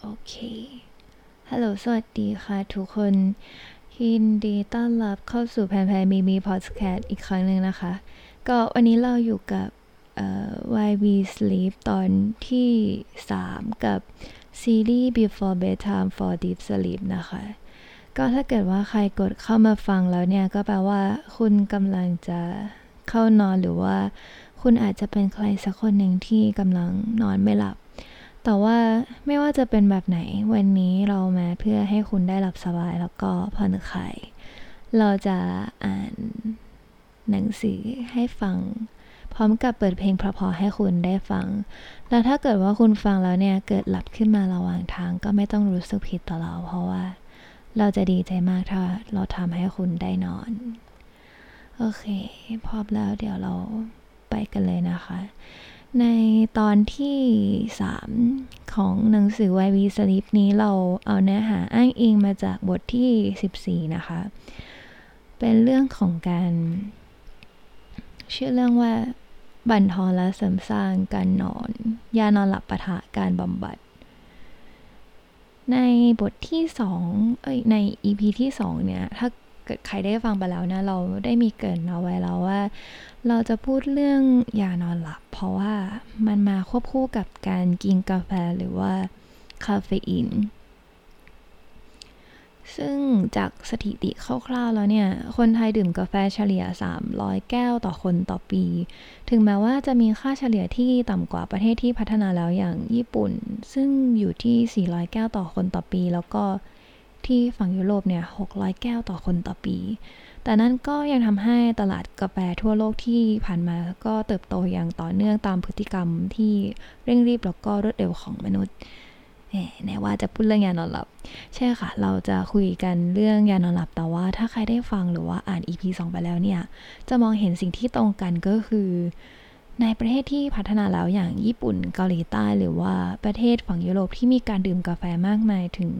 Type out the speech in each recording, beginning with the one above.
โอเค ฮัลโหล สวัสดีค่ะทุกคนยินดีต้อนรับเข้าสู่แพนแพนมีมีพอดแคสต์อีกครั้งหนึ่งนะคะ ก็วันนี้เราอยู่กับเอ่อ YB Sleep ตอนที่ 3 กับซีรีส์ Before Bedtime for Deep Sleep นะคะ ก็ถ้าเกิดว่าใครกดเข้ามาฟังแล้วเนี่ย ก็แปลว่าคุณกำลังจะเข้านอนหรือว่า คุณอาจจะเป็นใครสักคนหนึ่งที่กำลังนอนไม่หลับ แต่ว่าไม่ว่าจะเป็นแบบไหน วันนี้เรามาเพื่อให้คุณได้หลับสบายแล้วก็ผ่อนคลายเราจะอ่านหนังสือให้ฟัง พร้อมกับเปิดเพลงเพราะๆให้คุณได้ฟัง แล้วถ้าเกิดว่าคุณฟังแล้วเนี่ยเกิดหลับขึ้นมาระหว่างทางก็ไม่ต้องรู้สึกผิดต่อเรา เพราะว่าเราจะดีใจมากถ้าเราทำให้คุณได้นอน โอเค พร้อมแล้วเดี๋ยวเราไปกันเลยนะคะ ในตอนที่ 3 ของหนังสือ YV Sleep นี้เราเอาเนื้อหาอ้างอิงมาจากบทที่ 14 นะคะ เป็นเรื่องของการชื่อเรื่องว่าบั่นทอนและเสริมสร้างการนอน ยานอนหลับปะทะการบำบัด ในบทที่ 2 เอ้ยใน EP ที่ 2 เนี่ย ถ้า กิดใครได้ฟังไปแล้วนะเราได้มีเกินเอาไว้แล้วว่า เราจะพูดเรื่องยานอนหลับ เพราะว่ามันมาควบคู่กับการกินกาแฟหรือว่าคาเฟอีนซึ่งจากสถิติคร่าวๆแล้วเนี่ย คนไทยดื่มกาแฟเฉลี่ย 300 แก้วต่อคนต่อปี ถึงแม้ว่าจะมีค่าเฉลี่ยที่ต่ำกว่าประเทศที่พัฒนาแล้วอย่างญี่ปุ่น ซึ่งอยู่ที่ 400 แก้วต่อคนต่อปี แล้วก็ ที่ฝั่งยุโรปเนี่ย 600 แก้วต่อคนต่อปี แต่นั่นก็ยังทำให้ตลาดกาแฟทั่วโลกที่ผ่านมาก็เติบโตอย่างต่อเนื่องตามพฤติกรรมที่เร่งรีบแล้วก็รวดเร็วของมนุษย์แหมแน่ว่าจะพูดเรื่องยานอนหลับ ใช่ค่ะ เราจะคุยกันเรื่องยานอนหลับ แต่ว่าถ้าใครได้ฟังหรือว่าอ่าน EP 2 ไปแล้วเนี่ย จะมองเห็นสิ่งที่ตรงกันก็คือ ในประเทศที่พัฒนาแล้วอย่างญี่ปุ่นเกาหลีใต้หรือว่าประเทศฝั่งยุโรปที่มีการดื่มกาแฟมากมายถึง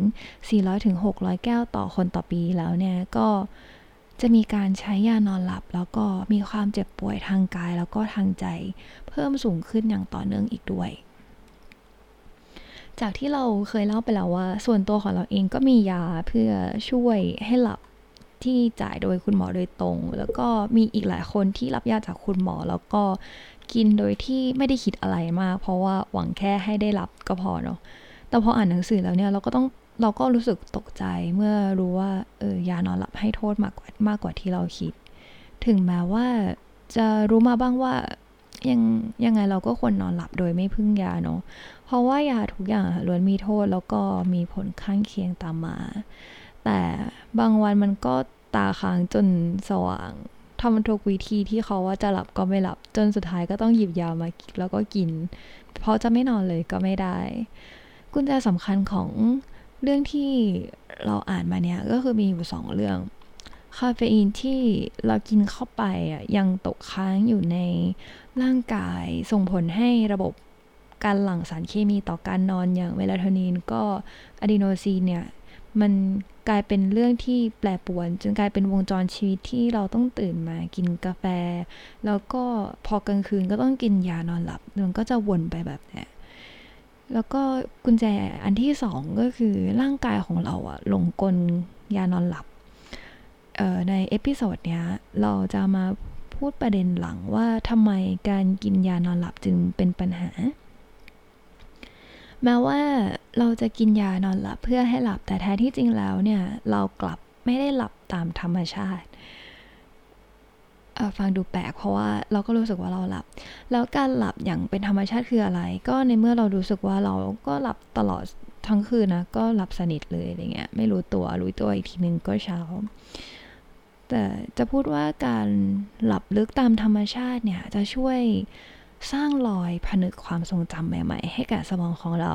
400-600 แก้วต่อคนต่อปีแล้วเนี่ยก็จะมีการใช้ยานอนหลับ แล้วก็มีความเจ็บป่วยทางกาย แล้วก็ทางใจ เพิ่มสูงขึ้นอย่างต่อเนื่องอีกด้วย จากที่เราเคยเล่าไปแล้วว่า ส่วนตัวของเราเองก็มียาเพื่อช่วยให้หลับที่จ่ายโดยคุณหมอโดยตรง แล้วก็มีอีกหลายคนที่รับยาจากคุณหมอ แล้วก็ กินโดยที่ไม่ได้คิดอะไรมาก เพราะว่าหวังแค่ให้ได้หลับก็พอเนาะแต่พออ่านหนังสือแล้วเนี่ยเราก็ต้องเราก็รู้สึกตกใจเมื่อรู้ว่าเออยานอนหลับให้โทษมากกว่ามากกว่าที่เราคิด ถึงแม้ว่าจะรู้มาบ้างว่ายังยังไงเราก็ควรนอนหลับโดยไม่พึ่งยาเนาะเพราะว่ายาทุกอย่างล้วนมีโทษแล้วก็มีผลข้างเคียงตามมา แต่บางวันมันก็ตาค้างจนสว่าง ทำทุกวิธีที่เขาว่าจะหลับก็ไม่หลับ จนสุดท้ายก็ต้องหยิบยามาแล้วก็กิน เพราะจะไม่นอนเลยก็ไม่ได้ กุญแจสำคัญของเรื่องที่เราอ่านมาเนี่ยก็คือมีอยู่สองเรื่องคาเฟอีนที่เรากินเข้าไปอะยังตกค้างอยู่ในร่างกายส่งผลให้ระบบการหลั่งสารเคมีต่อการนอนอย่างเมลาโทนินก็อะดีโนซีนเนี่ย มันกลายเป็นเรื่องที่แปรปรวน จนกลายเป็นวงจรชีวิตที่เราต้องตื่นมากินกาแฟ แล้วก็พอกลางคืนก็ต้องกินยานอนหลับมันก็จะวนไปแบบนี้แล้วก็กุญแจอันที่สองก็คือร่างกายของเราอะหลงกลยานอนหลับใน episode เนี้ยเราจะมาพูดประเด็นหลังว่าทำไมการกินยานอนหลับจึงเป็นปัญหา แม้ว่าเราจะกินยานอนหลับเพื่อให้หลับแต่แท้ที่จริงแล้วเนี่ย เรากลับไม่ได้หลับตามธรรมชาติฟังดูแปลกเพราะว่าเราก็รู้สึกว่าเราหลับ แล้วการหลับอย่างเป็นธรรมชาติคืออะไร ก็ในเมื่อเรารู้สึกว่าเราก็หลับตลอดทั้งคืนนะก็หลับสนิทเลยอะไรเงี้ยไม่รู้ตัวรู้ตัวอีกทีนึงก็เช้า แต่จะพูดว่าการหลับลึกตามธรรมชาติเนี่ยจะช่วย สร้างรอยผนึกความทรงจำใหม่ ๆ ให้กับสมองของเรา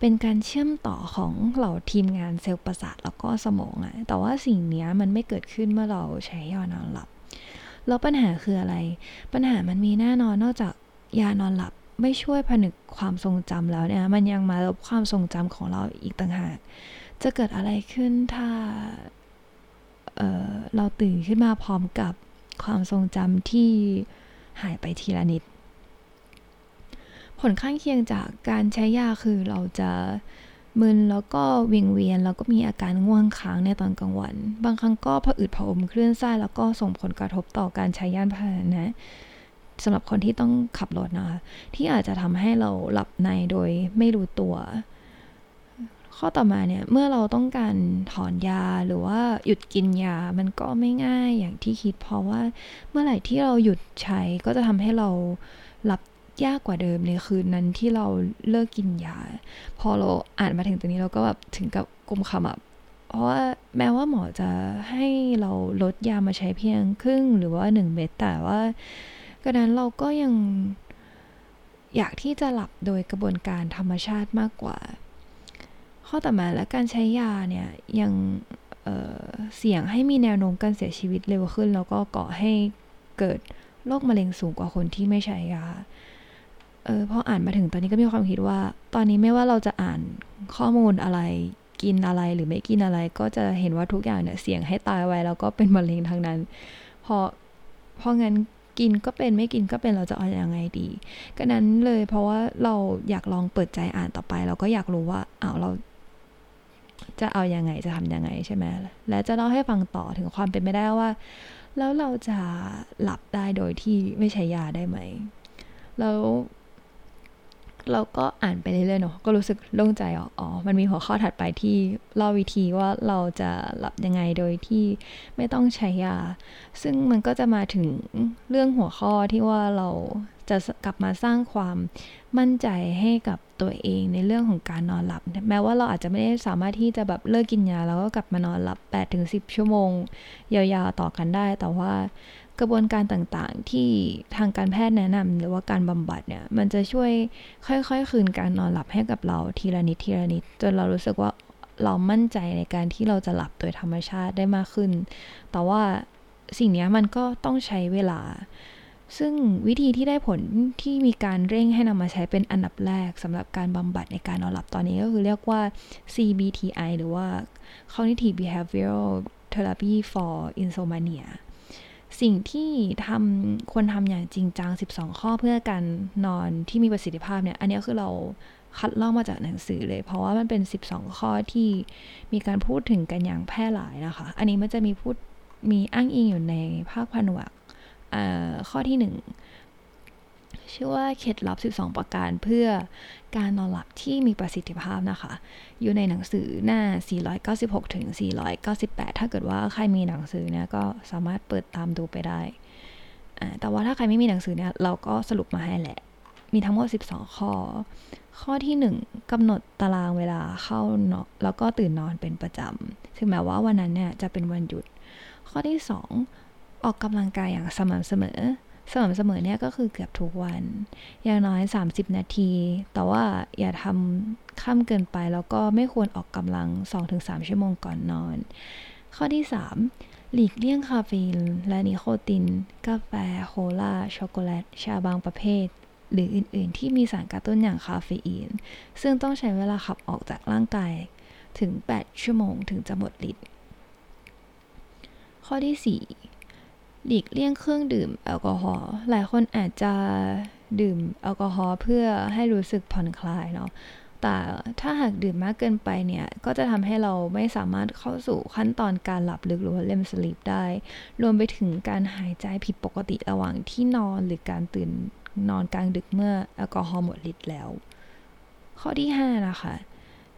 เป็นการเชื่อมต่อของเหล่าทีมงานเซลล์ประสาทแล้วก็สมองอะแต่ว่าสิ่งนี้มันไม่เกิดขึ้นเมื่อเราใช้ยานอนหลับ แล้วปัญหาคืออะไร ปัญหามันมีแน่นอนนอกจากยานอนหลับไม่ช่วยผนึกความทรงจำแล้วเนี่ยมันยังมาลบความทรงจำของเราอีกต่างหาก จะเกิดอะไรขึ้นถ้าเเราตื่นขึ้นมาพร้อมกับความทรงจำที่หายไปทีละนิด ผลข้างเคียงจากการใช้ยาคือเราจะมึนแล้วก็วิงเวียนแล้วก็มีอาการง่วงค้างในตอนกลางวัน บางครั้งก็ผะอืดผะอมคลื่นไส้แล้วก็ส่งผลกระทบต่อการใช้ยานพาหนะสำหรับคนที่ต้องขับรถนะคะที่อาจจะทำให้เราหลับในโดยไม่รู้ตัว ข้อต่อมาเนี่ยเมื่อเราต้องการถอนยาหรือว่าหยุดกินยามันก็ไม่ง่ายอย่างที่คิด เพราะว่าเมื่อไหร่ที่เราหยุดใช้ก็จะทำให้เราหลับ ยากกว่าเดิมในคืนนั้นที่เราเลิกกินยา พอเราอ่านมาถึงตรงนี้เราก็แบบถึงกับกุมขมับเพราะว่าแม้ว่าหมอจะให้เราลดยามาใช้เพียงครึ่งหรือว่าหนึ่งเม็ดแต่ว่าก็นั้นเราก็ยังอยากที่จะหลับโดยกระบวนการธรรมชาติมากกว่า ข้อต่อมาและการใช้ยาเนี่ยยังเเสี่ยงให้มีแนวโน้มการเสียชีวิตเร็วขึ้น แล้วก็ก่อให้เกิดโรคมะเร็งสูงกว่าคนที่ไม่ใช้ยา เออพออ่านมาถึงตอนนี้ก็มีความคิดว่า ตอนนี้ไม่ว่าเราจะอ่านข้อมูลอะไรกินอะไรหรือไม่กินอะไร ก็จะเห็นว่าทุกอย่างเนี่ยเสี่ยงให้ตายไวแล้วก็เป็นมะเร็งทั้งนั้น พอเพราะงั้นกินก็เป็นไม่กินก็เป็นเราจะเอาอย่างไงดี ก็นั้นเลยเพราะว่าเราอยากลองเปิดใจอ่านต่อไป เราก็อยากรู้ว่าอ้าวเรา จะเอาอยัางไงจะทำยังไงใช่ไหมและจะเล่าให้ฟังต่อถึงความเป็นไม่ได้ว่า แล้วเราจะหลับได้โดยที่ไม่ใช้ยาได้ไหมแล้ว เราก็อ่านไปเรื่อยๆเนาะก็รู้สึกโล่งใจอ๋ออมันมีหัวข้อถัดไปที่เล่าวิธีว่าเราจะหลับยังไงโดยที่ไม่ต้องใช้ยา ซึ่งมันก็จะมาถึงเรื่องหัวข้อที่ว่าเราจะกลับมาสร้างความมั่นใจให้กับตัวเองในเรื่องของการนอนหลับ แม้ว่าเราอาจจะไม่ได้สามารถที่จะแบบเลิกกินยาแล้วก็กลับมานอนหลับ8-10 ชั่วโมง ยาวๆต่อกันได้ แต่ว่า กระบวนการต่างๆ ที่ทางการแพทย์แนะนำหรือว่าการบำบัดเนี่ยมันจะช่วยค่อยๆ คืนการนอนหลับให้กับเราทีละนิดทีละนิด จนเรารู้สึกว่าเรามั่นใจในการที่เราจะหลับโดยธรรมชาติได้มากขึ้น แต่ว่าสิ่งนี้มันก็ต้องใช้เวลา ซึ่งวิธีที่ได้ผลที่มีการเร่งให้นำมาใช้เป็นอันดับแรกสำหรับการบำบัดในการนอนหลับตอนนี้ก็คือเรียกว่า CBTI หรือว่า Cognitive Behavioral Therapy for Insomnia สิ่งที่ทำควรทำอย่างจริงจัง 12 ข้อเพื่อการนอนที่มีประสิทธิภาพเนี่ย อันนี้คือเราคัดลอกมาจากหนังสือเลย เพราะว่ามันเป็น 12 ข้อที่มีการพูดถึงกันอย่างแพร่หลายนะคะ อันนี้มันจะมีพูดมีอ้างอิงอยู่ในภาคพันวกข้อที่ 1 ชื่อว่าเคล็ดลับ 12 ประการเพื่อการนอนหลับที่มีประสิทธิภาพนะคะ อยู่ในหนังสือหน้า 496 ถึง 498 ถ้าเกิดว่าใครมีหนังสือเนี่ยก็สามารถเปิดตามดูไปได้ แต่ว่าถ้าใครไม่มีหนังสือเนี่ยเราก็สรุปมาให้แหละ มีทั้งหมด 12 ข้อ ข้อที่ 1กำหนดตารางเวลาเข้านอนแล้วก็ตื่นนอนเป็นประจำถึงแม้ว่าวันนั้นเนี่ยจะเป็นวันหยุด ข้อที่ 2 ออกกำลังกายอย่างสม่ำเสมอ สม่ำเสมอเนี่ยก็คือเกือบทุกวัน อย่างน้อย 30 นาที แต่ว่าอย่าทำค่ำเกินไปแล้วก็ไม่ควรออกกำลัง 2-3 ชั่วโมงก่อนนอน ข้อที่ 3 หลีกเลี่ยงคาเฟอีนและนิโคติน กาแฟ โคลา ช็อกโกแลต ชาบางประเภท หรืออื่น ๆ ที่มีสารกระตุ้นอย่างคาเฟอีน ซึ่งต้องใช้เวลาขับออกจากร่างกายถึง 8 ชั่วโมงถึงจะหมดฤทธิ์ข้อที่ 4 หลีกเลี่ยงเครื่องดื่มแอลกอฮอล์หลายคนอาจจะดื่มแอลกอฮอล์เพื่อให้รู้สึกผ่อนคลายเนาะแต่ถ้าหากดื่มมากเกินไปเนี่ย ก็จะทำให้เราไม่สามารถเข้าสู่ขั้นตอนการหลับลึกหรือว่า REM sleep ได้ รวมไปถึงการหายใจผิดปกติระหว่างที่นอนหรือการตื่นนอนกลางดึกเมื่อแอลกอฮอล์หมดฤทธิ์แล้ว ข้อที่ 5 นะคะ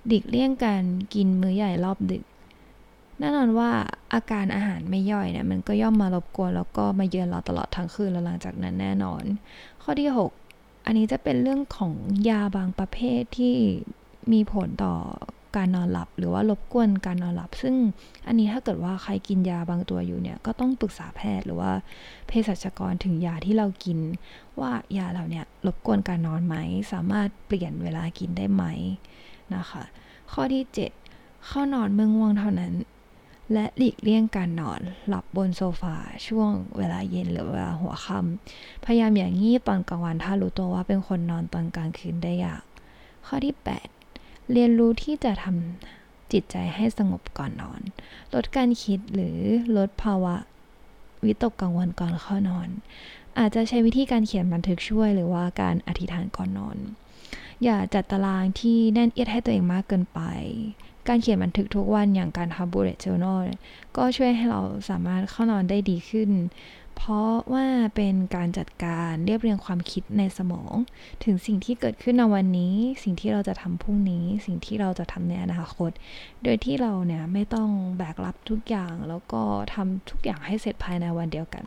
หลีกเลี่ยงการกินมื้อใหญ่รอบดึก แน่นอนว่าอาการอาหารไม่ย่อยเนี่ยมันก็ย่อมมารบกวน แล้วก็มาเยือนเราตลอดทั้งคืนแล้วหลังจากนั้นแน่นอน ข้อที่ 6 อันนี้จะเป็นเรื่องของยาบางประเภทที่มีผลต่อการนอนหลับ หรือว่ารบกวนการนอนหลับ ซึ่งอันนี้ถ้าเกิดว่าใครกินยาบางตัวอยู่เนี่ยก็ต้องปรึกษาแพทย์หรือว่าเภสัชกรถึงยาที่เรากิน ว่ายาเราเนี่ยรบกวนการนอนไหมสามารถเปลี่ยนเวลากินได้ไหมนะคะ ข้อที่ 7 เข้านอนเมื่อง่วงเท่านั้น และหลีกเลี่ยงการนอนหลับบนโซฟาช่วงเวลาเย็นหรือเวลาหัวค่ำพยายามอย่างงีบตอนกลางวันถ้ารู้ตัวว่าเป็นคนนอนตอนกลางคืนได้ยาก ข้อที่ 8 เรียนรู้ที่จะทำจิตใจให้สงบก่อนนอน ลดการคิดหรือลดภาวะวิตกกังวลก่อนเข้านอน อาจจะใช้วิธีการเขียนบันทึกช่วย หรือว่าการอธิษฐานก่อนนอน อย่าจัดตารางที่แน่นเอียดให้ตัวเองมากเกินไป การเขียนบันทึกทุกวันอย่างการทำ bullet journal ก็ช่วยให้เราสามารถเข้านอนได้ดีขึ้น เพราะว่าเป็นการจัดการเรียบเรียงความคิดในสมอง ถึงสิ่งที่เกิดขึ้นในวันนี้ สิ่งที่เราจะทำพรุ่งนี้ สิ่งที่เราจะทำในอนาคต โดยที่เราเนี่ยไม่ต้องแบกรับทุกอย่างแล้วก็ทำทุกอย่างให้เสร็จภายในวันเดียวกัน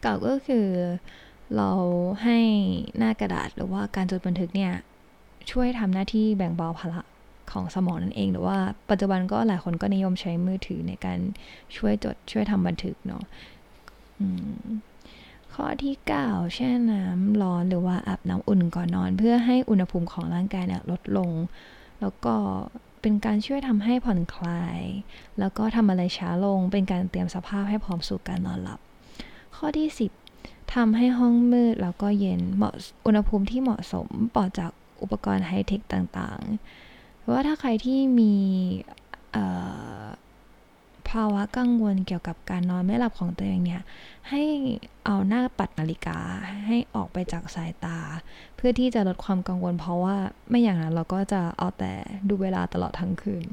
เก่าก็คือเราให้หน้ากระดาษหรือว่าการจดบันทึกเนี่ยช่วยทำหน้าที่แบ่งเบาภาระ ของสมองนั่นเอง หรือว่าปัจจุบันก็หลายคนก็นิยมใช้มือถือในการช่วยจดช่วยทำบันทึกเนาะข้อที่ 9 แช่น้ำร้อนหรือว่าอาบน้ำอุ่นก่อนนอน เพื่อให้อุณหภูมิของร่างกายเนี่ยลดลง แล้วก็เป็นการช่วยทำให้ผ่อนคลาย แล้วก็ทำอะไรช้าลง เป็นการเตรียมสภาพให้พร้อมสู่การนอนหลับ ข้อที่ 10ทำให้ห้องมืดแล้วก็เย็นเหมาะอุณหภูมิที่เหมาะสมปลอดจากอุปกรณ์ไฮเทคต่างๆ ว่าถ้าใครที่มีภาวะกังวลเกี่ยวกับการนอนไม่หลับของตัวเองเนี่ย ให้เอาหน้าปัดนาฬิกาให้ออกไปจากสายตา เพื่อที่จะลดความกังวล เพราะว่าไม่อย่างนั้นเราก็จะเอาแต่ดูเวลาตลอดทั้งคืน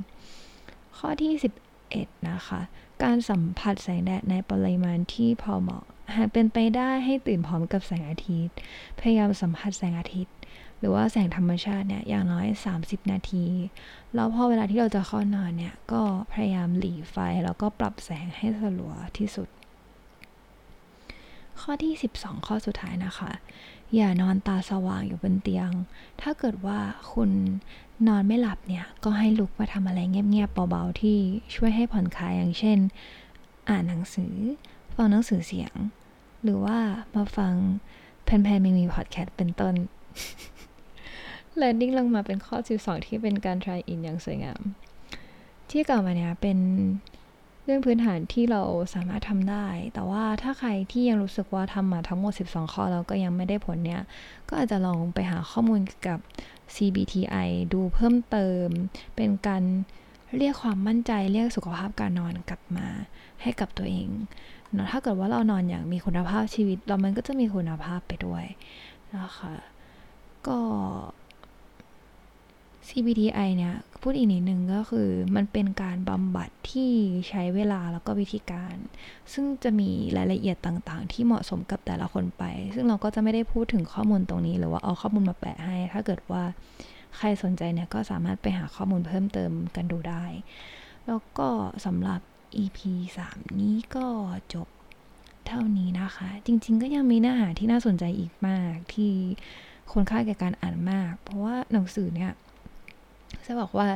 ข้อที่ 11 นะคะ การสัมผัสแสงแดดในปริมาณที่พอเหมาะ หากเป็นไปได้ให้ตื่นพร้อมกับแสงอาทิตย์ พยายามสัมผัสแสงอาทิตย์ หรือว่าแสงธรรมชาติเนี่ยอย่างน้อย 30 นาที แล้วพอเวลาที่เราจะเข้านอนเนี่ย ก็พยายามหลีไฟแล้วก็ปรับแสงให้สลัวที่สุด ข้อที่ 12 ข้อสุดท้ายนะคะ อย่านอนตาสว่างอยู่บนเตียง ถ้าเกิดว่าคุณนอนไม่หลับเนี่ย ก็ให้ลุกมาทำอะไรเงียบๆเบาๆที่ช่วยให้ผ่อนคลายอย่างเช่น อ่านหนังสือ ฟังหนังสือเสียง หรือว่ามาฟังแพนๆมีมีพอดแคสต์เป็นต้นแลนดิ้งลงมาเป็นข้อ 12 ที่เป็นการ try in อย่างสวยงาม ที่กล่าวมาเนี่ยเป็นเรื่องพื้นฐานที่เราสามารถทำได้ แต่ว่าถ้าใครที่ยังรู้สึกว่าทำมาทั้งหมด 12 ข้อแล้วก็ยังไม่ได้ผลเนี่ย ก็อาจจะลองไปหาข้อมูลกับ CBTI ดูเพิ่มเติม เป็นการ เรียกความมั่นใจเรียกสุขภาพการนอนกลับมาให้กับตัวเองเนาะถ้าเกิดว่าเรานอนอย่างมีคุณภาพชีวิต เรามันก็จะมีคุณภาพไปด้วยนะคะก็ CBTI เนี่ยพูดอีกนิดนึงก็คือมันเป็นการบำบัดที่ใช้เวลาแล้วก็วิธีการ ซึ่งจะมีรายละเอียดต่างๆ ที่เหมาะสมกับแต่ละคนไป ซึ่งเราก็จะไม่ได้พูดถึงข้อมูลตรงนี้ หรือว่าเอาข้อมูลมาแปะให้ ถ้าเกิดว่า ใครสนใจเนี่ยก็สามารถไปหาข้อมูลเพิ่มเติมกันดูได้ แล้วก็สำหรับ EP 3 นี้ก็จบเท่านี้นะคะ จริง ๆ ก็ยังมีเนื้อหาที่น่าสนใจอีกมากที่คนค่าแก่การอ่านมาก เพราะว่าหนังสือเนี่ยจะบอกว่า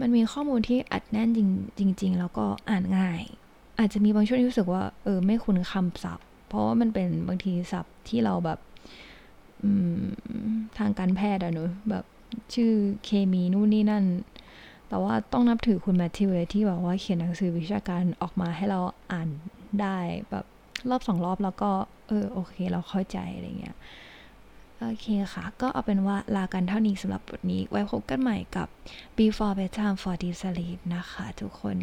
มันมีข้อมูลที่อัดแน่นจริงจริง ๆ แล้วก็อ่านง่าย อาจจะมีบางช่วงที่รู้สึกว่าเออไม่คุ้นคำศัพท์ เพราะว่ามันเป็นบางทีศัพท์ที่เราแบบทางการแพทย์อะเนอะแบบ ชื่อเคมีนู่นนี่นั่น แต่ว่าต้องนับถือคุณแมทธิวเลยที่แบบว่าเขียนหนังสือวิชาการออกมาให้เราอ่านได้แบบรอบสองรอบแล้วก็ เออโอเค เราเข้าใจอะไรเงี้ยโอเคค่ะ ก็เอาเป็นว่าลากันเท่านี้สำหรับบทนี้ ไว้พบกันใหม่กับ Before Bedtime for Deep Sleep นะคะทุกคน